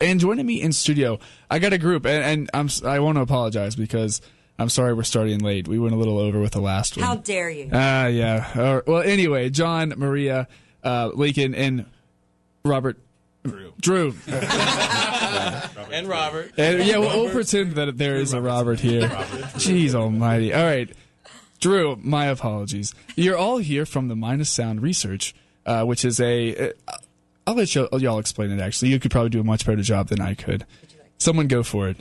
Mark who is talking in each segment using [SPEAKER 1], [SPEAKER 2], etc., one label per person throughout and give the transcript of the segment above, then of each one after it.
[SPEAKER 1] And joining me in studio, I got a group, and, and I'm s- I want to apologize because I'm sorry we're starting late. We went a little over with the last one.
[SPEAKER 2] How dare you?
[SPEAKER 1] Ah, yeah. Uh, well, anyway, John, Maria, uh, Lincoln, and Robert. Drew. Drew.
[SPEAKER 3] and Robert.
[SPEAKER 1] And, yeah, we'll, we'll pretend that there is a Robert here. Jeez almighty. All right. Drew, my apologies. You're all here from the Minus Sound Research, uh, which is a. Uh, I'll let you, y'all explain it, actually. You could probably do a much better job than I could. Someone go for it.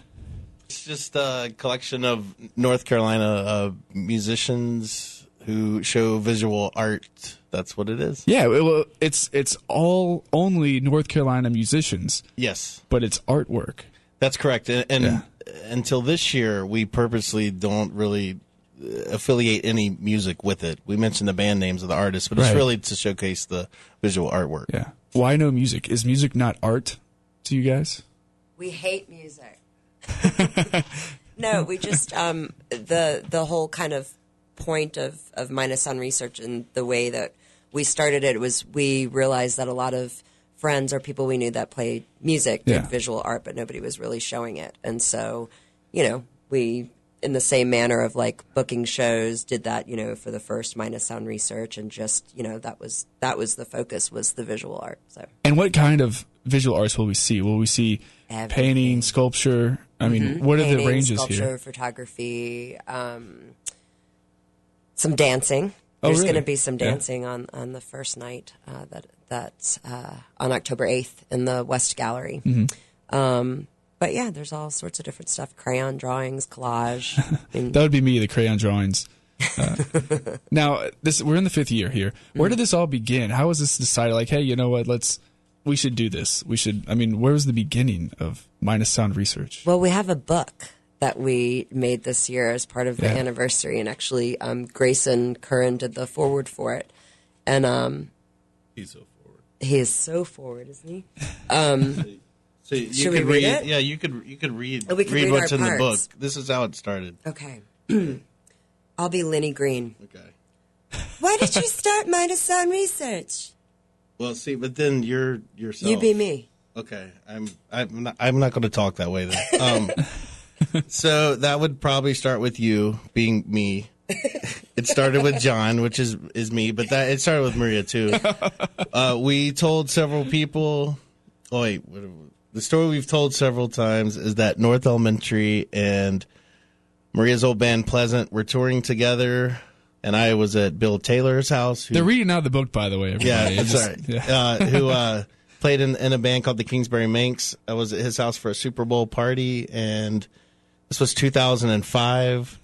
[SPEAKER 3] It's just a collection of North Carolina uh, musicians who show visual art. That's what it is.
[SPEAKER 1] Yeah, well, it's it's all only North Carolina musicians,
[SPEAKER 3] Yes,
[SPEAKER 1] but it's artwork.
[SPEAKER 3] that's correct. And, and
[SPEAKER 1] Yeah.
[SPEAKER 3] until this year, we purposely don't really uh, affiliate any music with it. We mention the band names of the artists, but it's
[SPEAKER 1] Right.
[SPEAKER 3] really to showcase the visual artwork.
[SPEAKER 1] Yeah. Why no music? Is music not art to you guys?
[SPEAKER 2] We hate music. no, we just um, the the whole kind of point of of minus sound research and the way that we started it was we realized that a lot of friends or people we knew that played music did
[SPEAKER 1] Yeah.
[SPEAKER 2] visual art, but nobody was really showing it, and so you know we. In the same manner of like booking shows, did that you know for the first minus sound research, and just you know that was that was the focus was the visual art. So
[SPEAKER 1] And what kind of visual arts will we see? Will we see
[SPEAKER 2] Everything.
[SPEAKER 1] painting, sculpture? I mean, what are the ranges
[SPEAKER 2] sculpture,
[SPEAKER 1] here?
[SPEAKER 2] photography, um, some dancing.
[SPEAKER 1] Oh,
[SPEAKER 2] There's
[SPEAKER 1] really?
[SPEAKER 2] going to be some
[SPEAKER 1] Yeah.
[SPEAKER 2] dancing on, on the first night uh, that that's uh, on October eighth in the West Gallery.
[SPEAKER 1] Mm-hmm.
[SPEAKER 2] Um, but yeah, there's all sorts of different stuff: crayon drawings, collage. I mean,
[SPEAKER 1] That would be me, the crayon drawings. Uh, now, this we're in the fifth year here. Where did this all begin? How was this decided? Like, hey, you know what? Let's we should do this. We should. I mean, where was the beginning of Minus Sound Research?
[SPEAKER 2] well, we have a book that we made this year as part of the
[SPEAKER 1] Yeah.
[SPEAKER 2] anniversary, and actually, um, Grayson Currin did the forward for it, and um,
[SPEAKER 4] He's so forward.
[SPEAKER 2] he is so forward, isn't he?
[SPEAKER 3] So you
[SPEAKER 2] Should
[SPEAKER 3] could
[SPEAKER 2] we read
[SPEAKER 3] read,
[SPEAKER 2] it?
[SPEAKER 3] Yeah, you could. You could read.
[SPEAKER 2] Oh, we could
[SPEAKER 3] read,
[SPEAKER 2] read
[SPEAKER 3] what's
[SPEAKER 2] our
[SPEAKER 3] in the book. This is how it started.
[SPEAKER 2] Okay. I'll be Lenny Green.
[SPEAKER 3] Okay.
[SPEAKER 2] Why did you start Minus Sound Research?
[SPEAKER 3] Well, see, but then you're yourself.
[SPEAKER 2] You be me.
[SPEAKER 3] Okay, I'm. I'm not. I'm not going to talk that way then. Um, so that would probably start with you being me. It started with John, which is is me, but that it started with Maria too. Uh, we told several people. Oh wait, what, the story we've told several times is that North Elementary and Maria's old band Pleasant were touring together, and I was at Bill Taylor's house. Who,
[SPEAKER 1] They're reading out the book, by the way. Everybody.
[SPEAKER 3] yeah,
[SPEAKER 1] just-
[SPEAKER 3] right.
[SPEAKER 1] yeah.
[SPEAKER 3] Uh, who uh, played in, in a band called the Kingsbury Manx. I was at his house for a Super Bowl party, and this was 2005.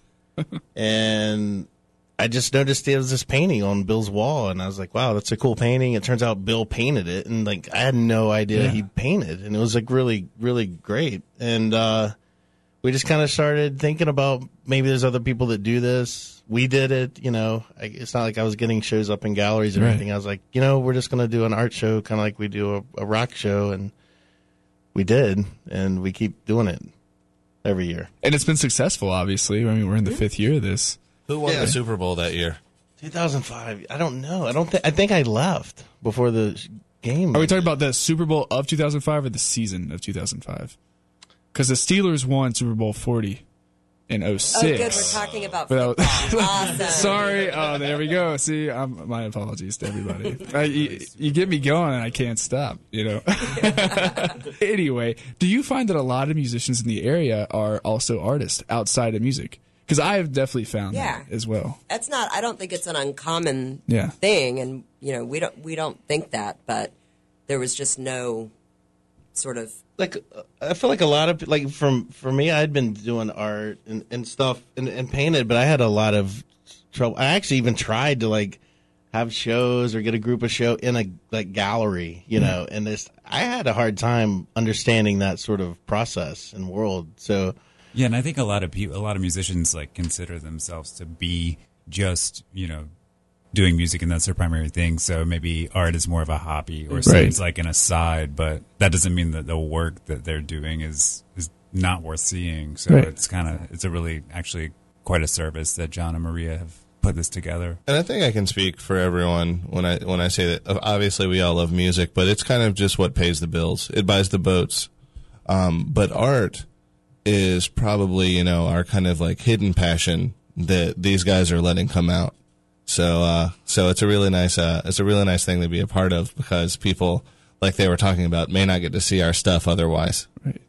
[SPEAKER 3] and I just noticed there was this painting on Bill's wall, and I was like, "Wow, that's a cool painting." It turns out Bill painted it, and like I had no idea
[SPEAKER 1] Yeah.
[SPEAKER 3] he painted, and it was like really, really great. And uh, we just kind of started thinking about maybe there's other people that do this. We did it, you know. I, it's not like I was getting shows up in galleries or
[SPEAKER 1] Right.
[SPEAKER 3] anything. I was like, you know, we're just going to do an art show, kind of like we do a, a rock show, and we did, and we keep doing it every year.
[SPEAKER 1] and it's been successful. Obviously, I mean, we're in the fifth year of this.
[SPEAKER 4] Who won
[SPEAKER 3] Yeah.
[SPEAKER 4] the Super Bowl that year?
[SPEAKER 3] 2005. I don't know. I don't think. I think I left before the game.
[SPEAKER 1] Are we talking about the Super Bowl of 2005 or the season of 2005? Because the Steelers won Super Bowl 40 in 06.
[SPEAKER 2] Oh, good. We're talking about
[SPEAKER 1] But
[SPEAKER 2] football.
[SPEAKER 1] was-
[SPEAKER 2] awesome.
[SPEAKER 1] Sorry. Oh, there we go. See, um, my apologies to everybody. Uh, you, you get me going, and I can't stop. You know. anyway, do you find that a lot of musicians in the area are also artists outside of music? Because I have definitely found
[SPEAKER 2] Yeah.
[SPEAKER 1] that as well.
[SPEAKER 2] That's not. I don't think it's an uncommon
[SPEAKER 1] Yeah.
[SPEAKER 2] thing, and you know, we don't we don't think that, but there was just no sort of
[SPEAKER 3] like uh, I feel like a lot of like from for me, I'd been doing art and, and stuff and, and painted, but I had a lot of trouble. I actually even tried to like have shows or get a group of show in a like gallery, you know, and this I had a hard time understanding that sort of process and world. So
[SPEAKER 5] Yeah, and I think a lot of people, a lot of musicians like consider themselves to be just you know doing music and that's their primary thing. So maybe art is more of a hobby or seems like an aside, but that doesn't mean that the work that they're doing is is not worth seeing. So
[SPEAKER 1] Right.
[SPEAKER 5] it's kind of it's a really actually quite a service that John and Maria have put this together.
[SPEAKER 4] And I think I can speak for everyone when I when I say that. uh, Obviously, we all love music, but it's kind of just what pays the bills. It buys the boats. Um, but art is probably you know our kind of like hidden passion that these guys are letting come out. So uh, so it's a really nice uh, it's a really nice thing to be a part of because people like they were talking about may not get to see our stuff otherwise.
[SPEAKER 1] Right.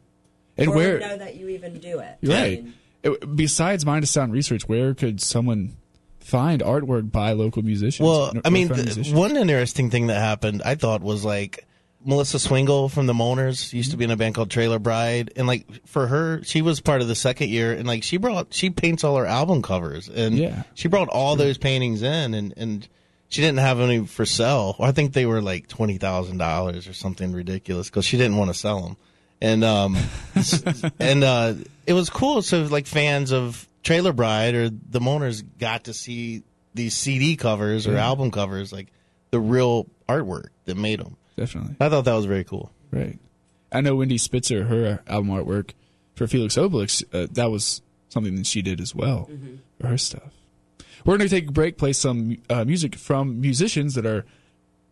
[SPEAKER 1] And
[SPEAKER 2] or
[SPEAKER 1] where
[SPEAKER 2] know that you even do it.
[SPEAKER 1] You're
[SPEAKER 2] I
[SPEAKER 1] right.
[SPEAKER 2] mean,
[SPEAKER 1] It- besides Minus Sound Research, where could someone find artwork by local musicians?
[SPEAKER 3] Well,
[SPEAKER 1] Nor-
[SPEAKER 3] I mean,
[SPEAKER 1] Northbound
[SPEAKER 3] th-
[SPEAKER 1] musicians?
[SPEAKER 3] one interesting thing that happened, I thought, was like Melissa Swingle from the Moaners used to be in a band called Trailer Bride, and like for her, she was part of the second year, and like she brought, she paints all her album covers, and
[SPEAKER 1] Yeah.
[SPEAKER 3] she brought all those paintings in, and and she didn't have any for sale. I think they were like twenty thousand dollars or something ridiculous because she didn't want to sell them, and um, and uh, it was cool. So like fans of Trailer Bride or the Moaners got to see these CD covers or album covers, like the real artwork that made them.
[SPEAKER 1] Definitely
[SPEAKER 3] I thought that was very cool.
[SPEAKER 1] right. I know Wendy Spitzer, her album artwork for Felix Obelix, uh, that was something that she did as well for her stuff. We're going to take a break, play some uh, music from musicians that are.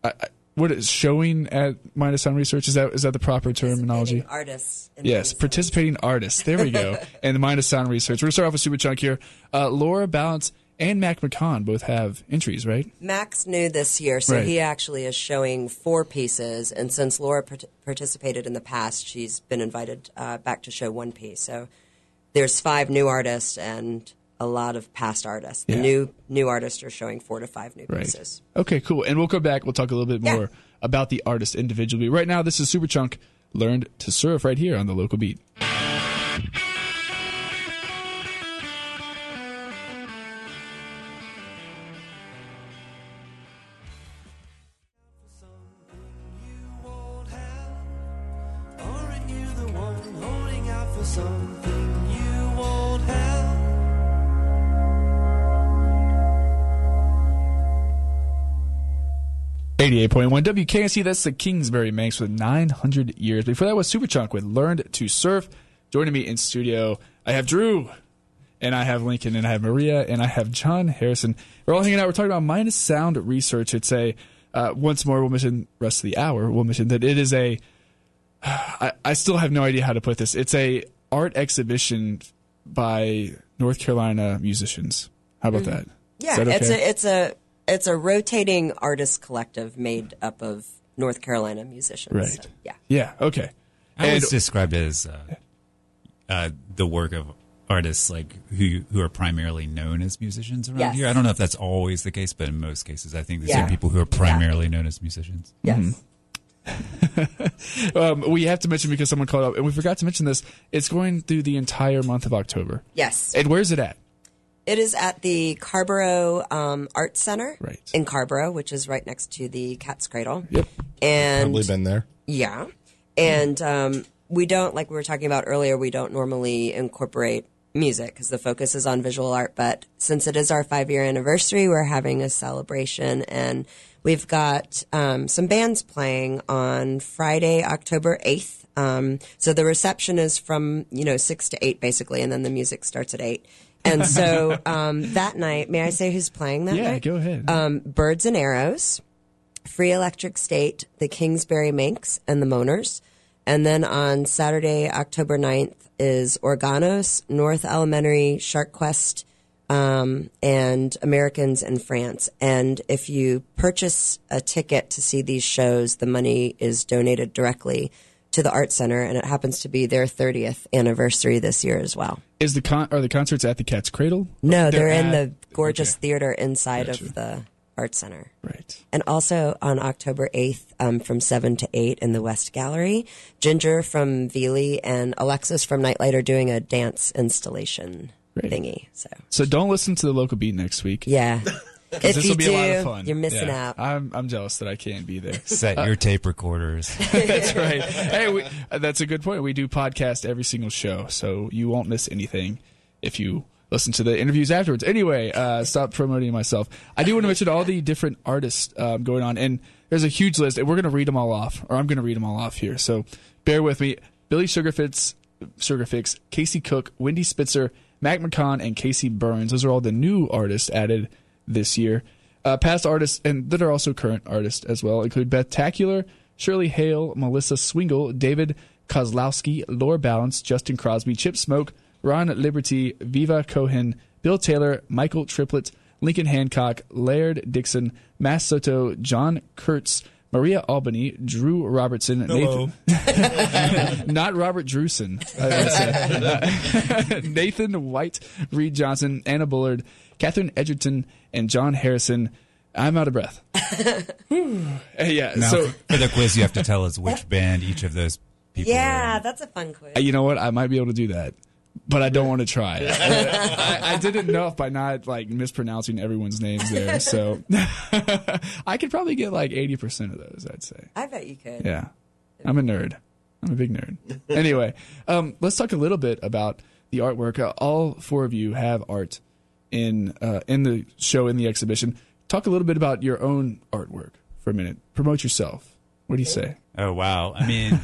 [SPEAKER 1] I I- what is showing at Minus Sound Research? Is that is that the proper terminology?
[SPEAKER 2] artists. in
[SPEAKER 1] Yes, participating artists. There we go. and the Minus Sound Research. We're going to start off with Superchunk here. Uh, Laura Ballance and Mac McCaughan both have entries, right?
[SPEAKER 2] Max new this year, so
[SPEAKER 1] Right.
[SPEAKER 2] he actually is showing four pieces. And since Laura part- participated in the past, she's been invited uh, back to show one piece. So there's five new artists and a lot of past artists. The
[SPEAKER 1] Yeah.
[SPEAKER 2] new new artists are showing four to five new
[SPEAKER 1] Right.
[SPEAKER 2] pieces.
[SPEAKER 1] Okay, cool. And we'll come back. We'll talk a little bit
[SPEAKER 2] Yeah.
[SPEAKER 1] more about the artist individually. Right now, this is Superchunk learned to surf right here on the local beat. 88.1 WKNC, that's the Kingsbury Manx with 900 years. Before that was Superchunk with Learned to Surf. Joining me in studio, I have Drew, and I have Lincoln, and I have Maria, and I have John Harrison. We're all hanging out. We're talking about minus sound research. It's a, uh, once more, we'll mention rest of the hour, we'll mention that it is a. I, I still have no idea how to put this. It's a art exhibition by North Carolina musicians. How about mm-hmm. that?
[SPEAKER 2] Yeah,
[SPEAKER 1] that okay?
[SPEAKER 2] it's a, it's a, it's a rotating artist collective made up of North Carolina musicians.
[SPEAKER 1] Right.
[SPEAKER 2] So, yeah.
[SPEAKER 1] yeah. Okay.
[SPEAKER 5] I
[SPEAKER 1] And-
[SPEAKER 5] always described it as uh, uh, the work of artists like who who are primarily known as musicians around
[SPEAKER 2] Yes.
[SPEAKER 5] here. I don't know if that's always the case, but in most cases, I think these
[SPEAKER 2] Yeah.
[SPEAKER 5] are people who are primarily known as musicians.
[SPEAKER 2] Yes.
[SPEAKER 1] Um, we have to mention because someone called up, and we forgot to mention this. It's going through the entire month of October.
[SPEAKER 2] Yes.
[SPEAKER 1] And where's it at?
[SPEAKER 2] It is at the Carrboro um, Art Center
[SPEAKER 1] Right.
[SPEAKER 2] in Carrboro, which is right next to the Cat's Cradle.
[SPEAKER 1] Yep.
[SPEAKER 2] And
[SPEAKER 4] Probably been there.
[SPEAKER 2] yeah, and um, we don't like we were talking about earlier. We don't normally incorporate music because the focus is on visual art. But since it is our five year anniversary, we're having a celebration, and we've got um, some bands playing on Friday, October eighth. Um, so the reception is from you know six to eight basically, and then the music starts at eight. And so um, that night, may I say who's playing that night?
[SPEAKER 1] Yeah,
[SPEAKER 2] night?
[SPEAKER 1] go ahead.
[SPEAKER 2] Um, Birds and Arrows, Free Electric State, the Kingsbury Manx, and the Moaners. And then on Saturday, October 9th, is Organos, North Elementary, Shark Quest, um, and Americans in France. And if you purchase a ticket to see these shows, the money is donated directly to the Art Center, and it happens to be their 30th anniversary this year as well.
[SPEAKER 1] Is the con- are the concerts at the Cat's Cradle?
[SPEAKER 2] No, they're, in
[SPEAKER 1] at-
[SPEAKER 2] the gorgeous
[SPEAKER 1] okay.
[SPEAKER 2] theater inside
[SPEAKER 1] Gotcha.
[SPEAKER 2] of the Art Center.
[SPEAKER 1] Right.
[SPEAKER 2] And also on October 8th, um, from 7 to 8 in the West Gallery, Ginger from Veely and Alexis from Nightlight are doing a dance installation
[SPEAKER 1] Great.
[SPEAKER 2] thingy. So,
[SPEAKER 1] So don't listen to the local beat next week.
[SPEAKER 2] yeah. if
[SPEAKER 1] This
[SPEAKER 2] you
[SPEAKER 1] will be
[SPEAKER 2] do,
[SPEAKER 1] a lot of fun.
[SPEAKER 2] you're missing
[SPEAKER 1] Yeah.
[SPEAKER 2] out.
[SPEAKER 1] I'm I'm jealous that I can't be there.
[SPEAKER 5] Set your tape recorders.
[SPEAKER 1] that's right. Hey, we, uh, that's a good point. We do podcast every single show, so you won't miss anything if you listen to the interviews afterwards. Anyway, uh, stop promoting myself. I do want to mention all the different artists um, going on, and there's a huge list, and we're going to read them all off, or I'm going to read them all off here. So bear with me. Billy Sugarfix, Sugarfix, Casey Cook, Wendy Spitzer, Mac McCaughan, and Casey Burns. Those are all the new artists added this year. Uh, past artists and that are also current artists as well include Beth Tacular, Shirley Hale, Melissa Swingle, David Kozlowski, Laura Ballance, Justin Crosby, Chip Smoke, Ron Liberty, Viva Cohen, Bill Taylor, Michael Triplett, Lincoln Hancock, Laird Dixon, Mass Soto, John Kurtz, Maria Albany, Drew Robertson, Nathan, not Robert Drewson, I gotta say. Nathan White, Reed Johnson, Anna Bullard, Catherine Edgerton, and John Harrison. I'm out of breath. Uh, yeah,
[SPEAKER 5] Now,
[SPEAKER 1] so
[SPEAKER 5] for the quiz, you have to tell us which band each of those people.
[SPEAKER 2] Yeah,
[SPEAKER 5] are in.
[SPEAKER 2] that's a fun quiz.
[SPEAKER 1] uh, you know what? I might be able to do that, but I don't want to try. I, I did enough by not like mispronouncing everyone's names there, so I could probably get like 80% of those. I'd say.
[SPEAKER 2] I bet you could.
[SPEAKER 1] Yeah. I'm a nerd. I'm a big nerd. anyway, um, let's talk a little bit about the artwork. Uh, all four of you have art in uh, in the show in the exhibition. Talk a little bit about your own artwork for a minute. Promote yourself. What do you say?
[SPEAKER 5] Oh wow! I mean,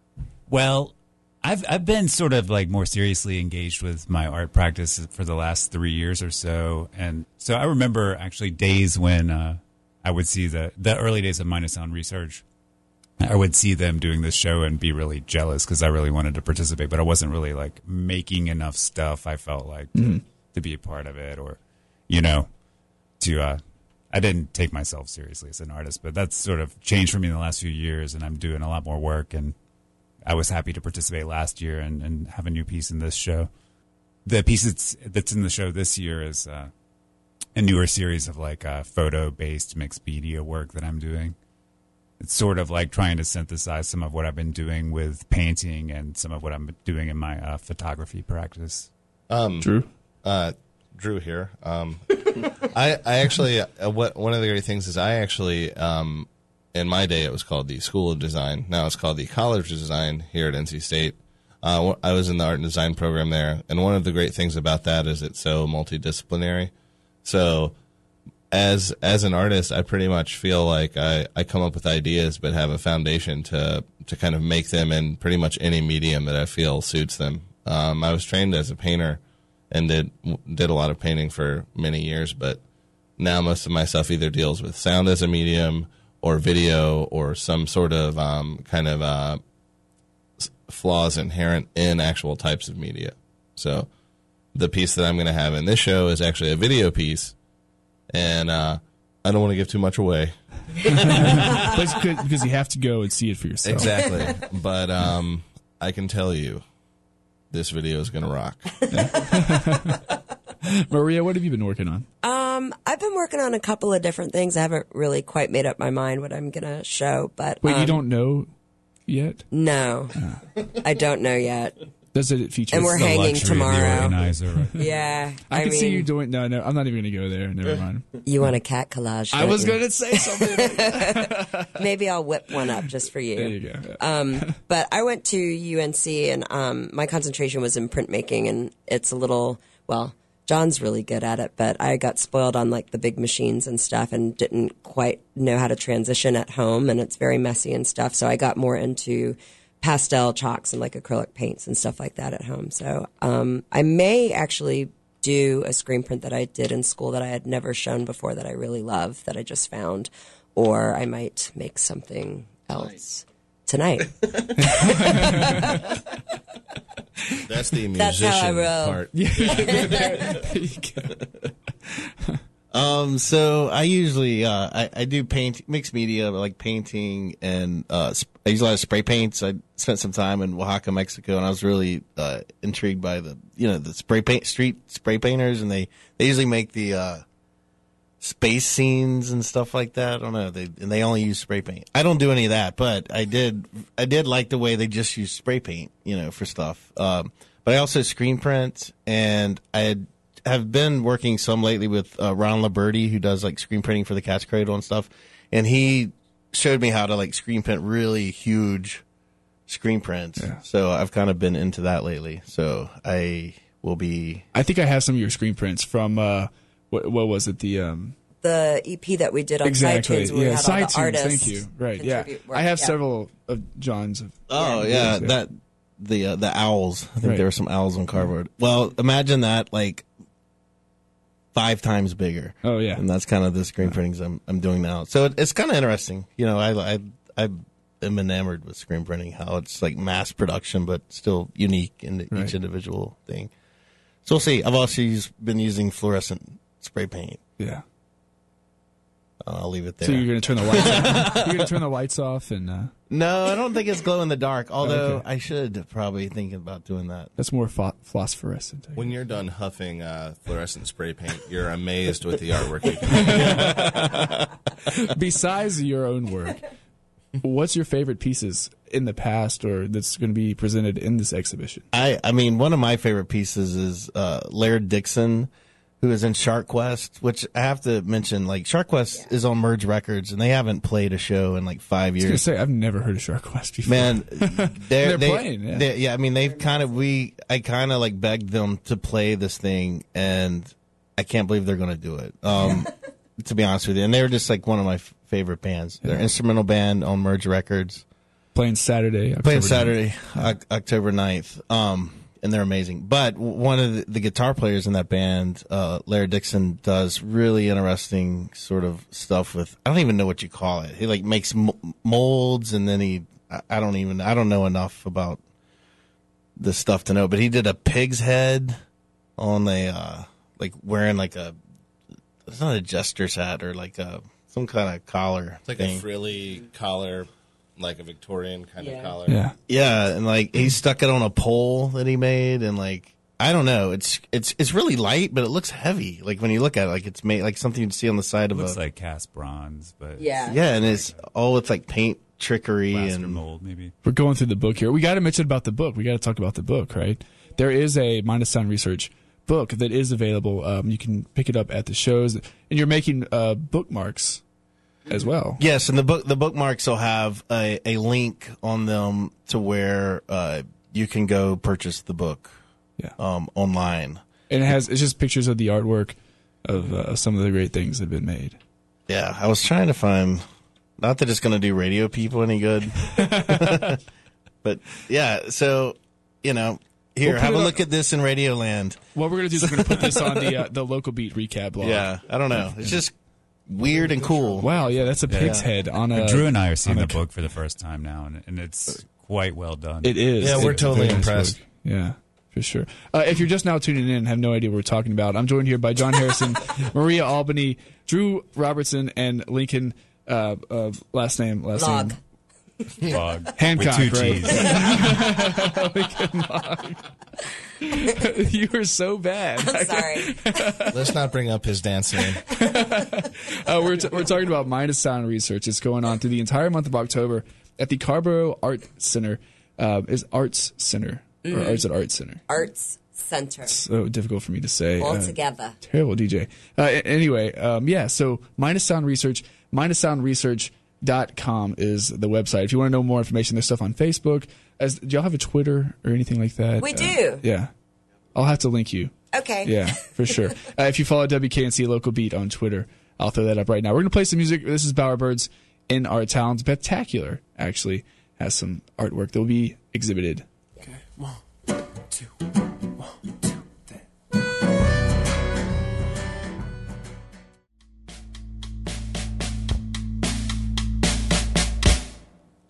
[SPEAKER 5] well, I've I've been sort of like more seriously engaged with my art practice for the last three years or so, and so I remember actually days when uh, I would see the the early days of Minus Sound Research. I would see them doing this show and be really jealous because I really wanted to participate, but I wasn't really like making enough stuff. I felt like to, to be a part of it, or you know, to uh, I didn't take myself seriously as an artist, but that's sort of changed for me in the last few years, and I'm doing a lot more work. And I was happy to participate last year and, and have a new piece in this show. The piece that's that's in the show this year is uh, a newer series of like uh, photo based mixed media work that I'm doing. It's sort of like trying to synthesize some of what I've been doing with painting and some of what I'm doing in my uh, photography practice.
[SPEAKER 1] Drew?
[SPEAKER 4] Uh, Drew here. Um, I, I actually, uh, what one of the great things is I actually, um, in my day, it was called the School of Design. Now it's called the College of Design here at NC State. Uh, I was in the art and design program there, and one of the great things about that is it's so multidisciplinary. So, as as an artist, I pretty much feel like I, I come up with ideas, but have a foundation to to kind of make them in pretty much any medium that I feel suits them. Um, I was trained as a painter and did did a lot of painting for many years, but now most of my stuff either deals with sound as a medium or video or some sort of um, kind of uh, flaws inherent in actual types of media. So the piece that I'm going to have in this show is actually a video piece, and uh, I don't want to give too much away.
[SPEAKER 1] But it's good because you have to go and see it for yourself.
[SPEAKER 4] Exactly, but um, I can tell you, this video is going to rock.
[SPEAKER 1] Maria, what have you been working on?
[SPEAKER 2] Um, I've been working on a couple of different things. I haven't really quite made up my mind what I'm gonna show, but
[SPEAKER 1] Wait, you
[SPEAKER 2] um,
[SPEAKER 1] don't know yet?
[SPEAKER 2] No, I don't know yet.
[SPEAKER 1] Does it feature?
[SPEAKER 2] And we're hanging
[SPEAKER 5] luxury of the
[SPEAKER 2] tomorrow.
[SPEAKER 5] organizer, right?
[SPEAKER 2] Yeah,
[SPEAKER 1] I,
[SPEAKER 2] I,
[SPEAKER 1] can
[SPEAKER 2] mean,
[SPEAKER 1] see you doing. No, no, I'm not even going to go there. Never mind.
[SPEAKER 2] You want a cat collage?
[SPEAKER 1] I was going to say something.
[SPEAKER 2] Maybe I'll whip one up just for you.
[SPEAKER 1] there you go.
[SPEAKER 2] Um, but I went to UNC and um, my concentration was in printmaking, and it's a little well. John's really good at it, but I got spoiled on like the big machines and stuff, and didn't quite know how to transition at home, and it's very messy and stuff. So I got more into pastel chalks and like acrylic paints and stuff like that at home. So um, I may actually do a screen print that I did in school that I had never shown before that I really love that I just found, or I might make something else tonight.
[SPEAKER 4] That's the musician
[SPEAKER 2] That's how I roll.
[SPEAKER 4] part.
[SPEAKER 1] There you go.
[SPEAKER 3] Um, so I usually uh, I, I do paint mixed media like painting and uh, sp- I use a lot of spray paints. I spent some time in Oaxaca, Mexico, and I was really uh, intrigued by the you know the spray paint street spray painters, and they they usually make the uh, space scenes and stuff like that. I don't know, they and they only use spray paint. I don't do any of that, but I did I did like the way they just use spray paint, you know, for stuff. Um, but I also screen print, and I had have been working some lately with uh, Ron Liberty, who does like screen printing for the Cat's Cradle and stuff. And he showed me how to like screen print really huge screen prints. So I've kind of been into that lately. So I will be.
[SPEAKER 1] I think I have some of your screen prints from uh, what, what was it? The um,
[SPEAKER 2] the EP that we did on
[SPEAKER 1] exactly.
[SPEAKER 2] SideTunes where we
[SPEAKER 1] yeah,
[SPEAKER 2] had all the
[SPEAKER 1] SideTunes.
[SPEAKER 2] artists.
[SPEAKER 1] Thank you. Right. Yeah,
[SPEAKER 2] work.
[SPEAKER 1] I have
[SPEAKER 2] Yeah.
[SPEAKER 1] several of John's.
[SPEAKER 3] Oh yeah,
[SPEAKER 1] Yeah.
[SPEAKER 3] that the uh, the owls. I think
[SPEAKER 1] Right.
[SPEAKER 3] there were some owls on cardboard. Well, imagine that like five times bigger.
[SPEAKER 1] Oh yeah.
[SPEAKER 3] and that's kind of the screen printings I'm I'm doing now. So it, it's kind of interesting. You know, I I I am enamored with screen printing. How it's like mass production, but still unique in
[SPEAKER 1] Right.
[SPEAKER 3] each individual thing. So we'll see. I've also used, been using fluorescent spray paint.
[SPEAKER 1] Yeah.
[SPEAKER 3] I'll leave it there.
[SPEAKER 1] So you're gonna turn the lights off. You're gonna turn the lights off, and uh,
[SPEAKER 3] no, I don't think it's glow in the dark. Although
[SPEAKER 1] Okay.
[SPEAKER 3] I should probably think about doing that.
[SPEAKER 1] that's more pho- phosphorescent.
[SPEAKER 4] When you're done huffing uh, fluorescent spray paint, you're amazed with the artwork you can.
[SPEAKER 1] Besides your own work, what's your favorite pieces in the past or that's going to be presented in this exhibition?
[SPEAKER 3] I, I mean, one of my favorite pieces is uh, Laird Dixon, who is in Shark Quest, which I have to mention. Like Shark Quest is on Merge Records, and they haven't played a show in like five years.
[SPEAKER 1] I was gonna
[SPEAKER 3] years.
[SPEAKER 1] say I've never heard of Shark Quest before.
[SPEAKER 3] Man, they're,
[SPEAKER 1] They're
[SPEAKER 3] they,
[SPEAKER 1] playing, yeah.
[SPEAKER 3] they- yeah. I mean, they've kind of we. I kind of like begged them to play this thing, and I can't believe they're going to do it. Um, to be honest with you, and they were just like one of my f- favorite bands. They're an instrumental band on Merge Records.
[SPEAKER 1] playing Saturday.
[SPEAKER 3] playing
[SPEAKER 1] October 9th.
[SPEAKER 3] Saturday, October 9th. Um, and they're amazing. But one of the, the guitar players in that band, uh, Laird Dixon, does really interesting sort of stuff with. I don't even know what you call it. He like makes m- molds, and then he. I, I don't even. I don't know enough about this stuff to know. But he did a pig's head on a uh, like wearing like a. It's not a jester's hat or like a some kind of collar.
[SPEAKER 4] It's like
[SPEAKER 3] thing.
[SPEAKER 4] a frilly collar, like a Victorian kind
[SPEAKER 2] Yeah.
[SPEAKER 4] of collar.
[SPEAKER 1] Yeah.
[SPEAKER 3] Yeah, and like he stuck it on a pole that he made, and like I don't know, it's it's it's really light, but it looks heavy. Like when you look at it, like it's made like something you'd see on the side
[SPEAKER 5] It
[SPEAKER 3] of
[SPEAKER 5] looks
[SPEAKER 3] a
[SPEAKER 5] like cast bronze, but
[SPEAKER 2] Yeah.
[SPEAKER 3] yeah, and it's all with like paint trickery
[SPEAKER 5] plaster
[SPEAKER 3] and
[SPEAKER 5] mold maybe.
[SPEAKER 1] We're going through the book here. We got to mention about the book. We got to talk about the book, right? There is a Minus Sound Research book that is available. Um, you can pick it up at the shows, and you're making uh, bookmarks as well.
[SPEAKER 3] yes, and the book the bookmarks will have a, a link on them to where uh, you can go purchase the book
[SPEAKER 1] Yeah.
[SPEAKER 3] um, online.
[SPEAKER 1] And it has it's just pictures of the artwork of uh, some of the great things that have been made.
[SPEAKER 3] Yeah, I was trying to find. Not that it's going to do radio people any good, but yeah. So you know, here
[SPEAKER 1] We'll
[SPEAKER 3] have a
[SPEAKER 1] on-
[SPEAKER 3] look at this in Radioland.
[SPEAKER 1] What we're gonna do is we're gonna put this on the uh, the local beat recap blog.
[SPEAKER 3] Yeah, I don't know. It's just weird and cool.
[SPEAKER 1] Wow. Yeah, that's a pig's head on a.
[SPEAKER 5] Drew and I are seeing the book for the first time now, and, and it's quite well done.
[SPEAKER 1] It is.
[SPEAKER 4] Yeah, we're
[SPEAKER 1] It's
[SPEAKER 4] totally impressed.
[SPEAKER 1] book. Yeah, for sure. Uh, if you're just now tuning in and have no idea what we're talking about, I'm joined here by John Harrison, Maria Albany, Drew Robertson, and Lincoln. Uh, uh, last name, last
[SPEAKER 2] Log.
[SPEAKER 1] name,
[SPEAKER 5] Log
[SPEAKER 1] Hancock,
[SPEAKER 5] with two
[SPEAKER 1] right?
[SPEAKER 5] G's.
[SPEAKER 1] you were so bad.
[SPEAKER 2] I'm sorry.
[SPEAKER 4] Let's not bring up his dance name.
[SPEAKER 1] Uh, we're, t- we're talking about Minus Sound Research. It's going on through the entire month of October at the Carrboro Art Center. Uh, is Arts Center or Arts at Art Center?
[SPEAKER 2] Arts Center.
[SPEAKER 1] So difficult for me to say.
[SPEAKER 2] All
[SPEAKER 1] Uh,
[SPEAKER 2] together.
[SPEAKER 1] terrible DJ. Uh, anyway, um, yeah, so minus sound research. Minus Sound Research, minussoundresearch.com is the website. If you want to know more information, there's stuff on Facebook. As, do y'all have a Twitter or anything like that?
[SPEAKER 2] We
[SPEAKER 1] Uh,
[SPEAKER 2] do.
[SPEAKER 1] yeah. I'll have to link you.
[SPEAKER 2] Okay.
[SPEAKER 1] Yeah, for sure. uh, if you follow WKNC Local Beat on Twitter, I'll throw that up right now. We're going to play some music. This is Bowerbirds in Our Town. Beth Tacular, actually, has some artwork that will be exhibited.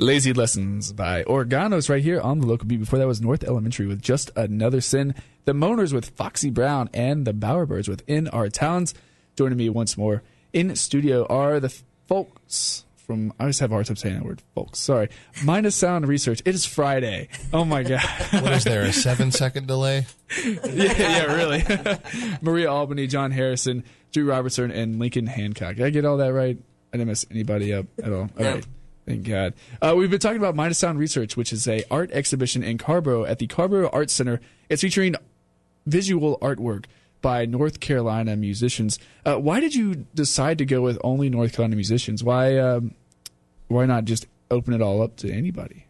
[SPEAKER 1] Lazy Lessons by Organos right here on the local beat. Before that was North Elementary with Just Another Sin. The Moaners with Foxy Brown and the Bowerbirds with In Our Towns. Joining me once more in studio are the folks from, I always have a hard time saying that word, folks. Sorry. Minus Sound Research. It is Friday. Oh my God.
[SPEAKER 4] What is there, a seven second delay?
[SPEAKER 1] yeah, yeah, really. Maria Albany, John Harrison, Drew Robertson, and Lincoln Hancock. Did I get all that right? I didn't mess anybody up at all. All
[SPEAKER 2] No.
[SPEAKER 1] right. Thank God. Uh, we've been talking about Minus Sound Research, which is a art exhibition in Carrboro at the Carrboro Art Center. It's featuring visual artwork by North Carolina musicians. Uh, why did you decide to go with only North Carolina musicians? Why, um, why not just open it all up to anybody?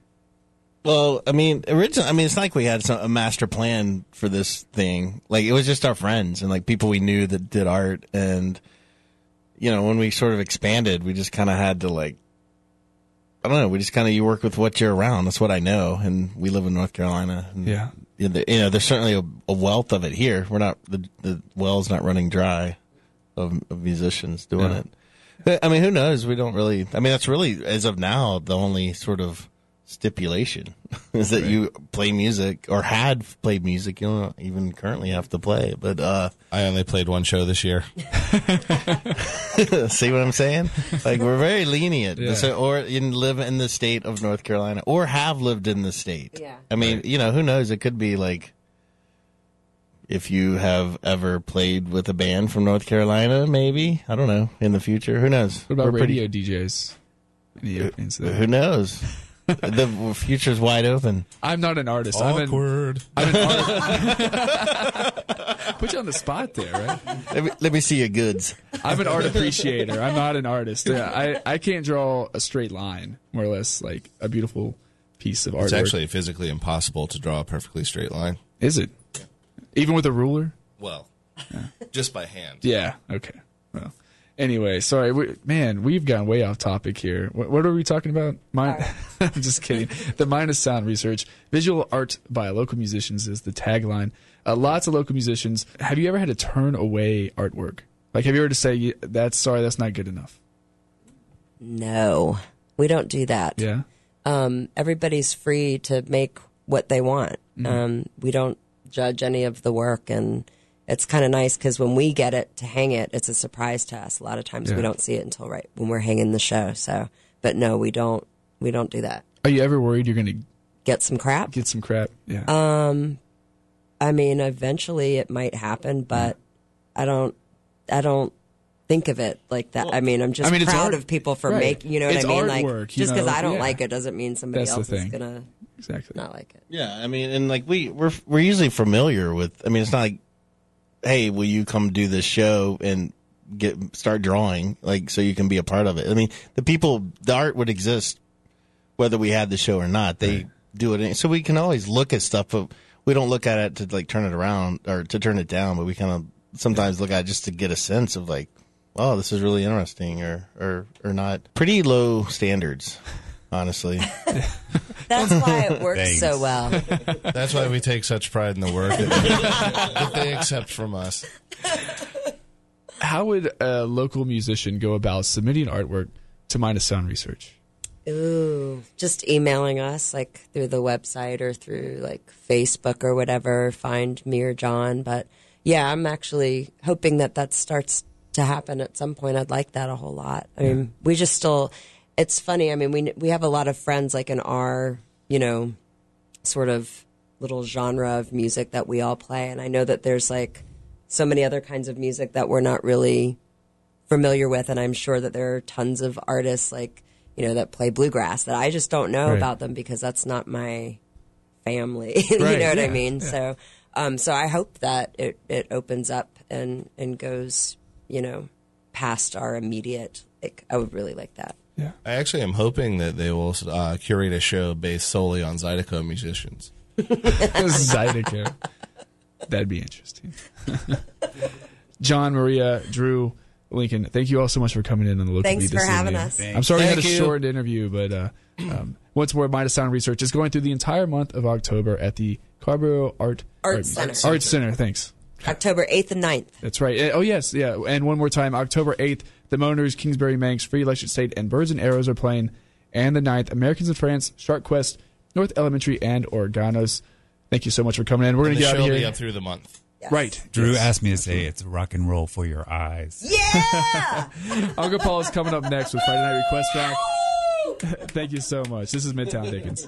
[SPEAKER 3] Well, I mean, originally, I mean, it's like we had some, a master plan for this thing. Like, it was just our friends and like people we knew that did art. And, you know, when we sort of expanded, we just kind of had to like, I don't know, we just kind of, you work with what you're around. That's what I know. And we live in North Carolina. And,
[SPEAKER 1] Yeah.
[SPEAKER 3] You know, there's certainly a, a wealth of it here. We're not, the, the well's not running dry of, of musicians doing
[SPEAKER 1] Yeah.
[SPEAKER 3] it. I mean, who knows? We don't really. I mean, that's really as of now the only sort of stipulation is that you play music or had played music. You don't even currently have to play. But uh
[SPEAKER 4] I only played one show this year.
[SPEAKER 3] see what I'm saying? Like we're very lenient.
[SPEAKER 1] Yeah.
[SPEAKER 3] So, or you live in the state of North Carolina, or have lived in the state.
[SPEAKER 2] Yeah.
[SPEAKER 3] I mean, you know, who knows? It could be like if you have ever played with a band from North Carolina, maybe I don't know in the future. Who knows?
[SPEAKER 1] What about
[SPEAKER 3] We're pretty-
[SPEAKER 1] radio DJs? Any opinions?
[SPEAKER 3] Who knows? The future's wide open.
[SPEAKER 1] I'm not an artist. I'm an,
[SPEAKER 4] Awkward.
[SPEAKER 1] I'm an art- Put you on the spot there, right?
[SPEAKER 3] Let me, let me see your goods.
[SPEAKER 1] I'm an art appreciator. I'm not an artist. Yeah, I, I can't draw a straight line, more or less, like a beautiful piece of artwork.
[SPEAKER 4] It's actually physically impossible to draw a perfectly straight line.
[SPEAKER 1] is it? Even with a ruler?
[SPEAKER 4] Well, just by hand.
[SPEAKER 1] Yeah. Okay. Well. Anyway, sorry, we, man. We've gone way off topic here. What, what are we talking about? Mine. I'm just kidding. The Minus Sound Research, visual art by local musicians is the tagline. Uh, lots of local musicians. Have you ever had to turn away artwork? Like, have you ever to say "Yeah, that's sorry, that's not good enough?
[SPEAKER 2] No, we don't do that.
[SPEAKER 1] Yeah.
[SPEAKER 2] um, everybody's free to make what they want.
[SPEAKER 1] Mm-hmm.
[SPEAKER 2] Um, we don't judge any of the work, and it's kind of nice because when we get it to hang it, it's a surprise to us. A lot of times
[SPEAKER 1] Yeah.
[SPEAKER 2] we don't see it until right when we're hanging the show. So, but no, we don't. We don't do that.
[SPEAKER 1] Are you ever worried you're going to
[SPEAKER 2] Get some crap.
[SPEAKER 1] get some crap? Yeah.
[SPEAKER 2] Um, I mean, eventually it might happen, but I don't. I don't think of it like that. I mean, I'm just
[SPEAKER 1] I mean, it's
[SPEAKER 2] proud
[SPEAKER 1] art-
[SPEAKER 2] of people for
[SPEAKER 1] right.
[SPEAKER 2] making. You know what
[SPEAKER 1] It's
[SPEAKER 2] I mean? Like
[SPEAKER 1] artwork, you
[SPEAKER 2] just because I don't
[SPEAKER 1] yeah.
[SPEAKER 2] like it doesn't mean somebody
[SPEAKER 1] That's the
[SPEAKER 2] else is gonna
[SPEAKER 1] exactly.
[SPEAKER 2] not like it.
[SPEAKER 3] Yeah, I mean, and like we we're we're usually familiar with. I mean, it's not like, hey, will you come do this show and get start drawing like so you can be a part of it. I mean, the people, the art would exist whether we had the show or not. They do it, so we can always look at stuff, but we don't look at it to like turn it around or to turn it down. But we kind of sometimes look at it just to get a sense of like, oh, this is really interesting or or or not. Pretty low standards, honestly.
[SPEAKER 2] That's why it works
[SPEAKER 5] Thanks.
[SPEAKER 2] so well.
[SPEAKER 4] That's why we take such pride in the work that, that they accept from us.
[SPEAKER 1] How would a local musician go about submitting artwork to Minus Sound Research?
[SPEAKER 2] Ooh, just emailing us like through the website or through like Facebook or whatever. Find me or John. But yeah, I'm actually hoping that that starts to happen at some point. I'd like that a whole lot. I mean, we just still. It's funny. I mean, we we have a lot of friends like in our you know sort of little genre of music that we all play, and I know that there's like so many other kinds of music that we're not really familiar with, and I'm sure that there are tons of artists like you know that play bluegrass that I just don't know
[SPEAKER 1] Right.
[SPEAKER 2] about them because that's not my family. you
[SPEAKER 1] Right,
[SPEAKER 2] know what I
[SPEAKER 1] yeah,
[SPEAKER 2] mean? So, um, so I hope that it it opens up and and goes you know past our immediate. Like, I would really like that.
[SPEAKER 4] I actually am hoping that they will uh, curate a show based solely on Zydeco musicians.
[SPEAKER 1] Zydeco. That'd be interesting. John, Maria, Drew, Lincoln, thank you all so much for coming in on the local
[SPEAKER 2] Thanks for having
[SPEAKER 1] evening.
[SPEAKER 2] us.
[SPEAKER 1] I'm sorry we had a
[SPEAKER 3] you.
[SPEAKER 1] short interview, but uh, um, once more, Minus Sound Research is going through the entire month of October at the Carrboro Art
[SPEAKER 2] Art Center.
[SPEAKER 1] Art Center. Thanks.
[SPEAKER 2] October eighth and 9th.
[SPEAKER 1] That's right. Uh, Oh yes, yeah. And one more time, October eighth, the Moaners, Kingsbury Manx, Free Electric State, and Birds and Arrows are playing. And the ninth, Americans in France, Shark Quest, North Elementary, and Organos. Thank you so much for coming in. We're going to
[SPEAKER 4] the
[SPEAKER 1] get
[SPEAKER 4] show
[SPEAKER 1] out
[SPEAKER 4] will
[SPEAKER 1] of
[SPEAKER 4] be
[SPEAKER 1] here.
[SPEAKER 4] up through the month.
[SPEAKER 1] Right.
[SPEAKER 5] Drew
[SPEAKER 1] Yes.
[SPEAKER 5] asked me to say it's rock and roll for your eyes.
[SPEAKER 2] Yeah.
[SPEAKER 1] Uncle Paul is coming up next with Friday Night Request Track. Thank you so much. This is Midtown Dickens.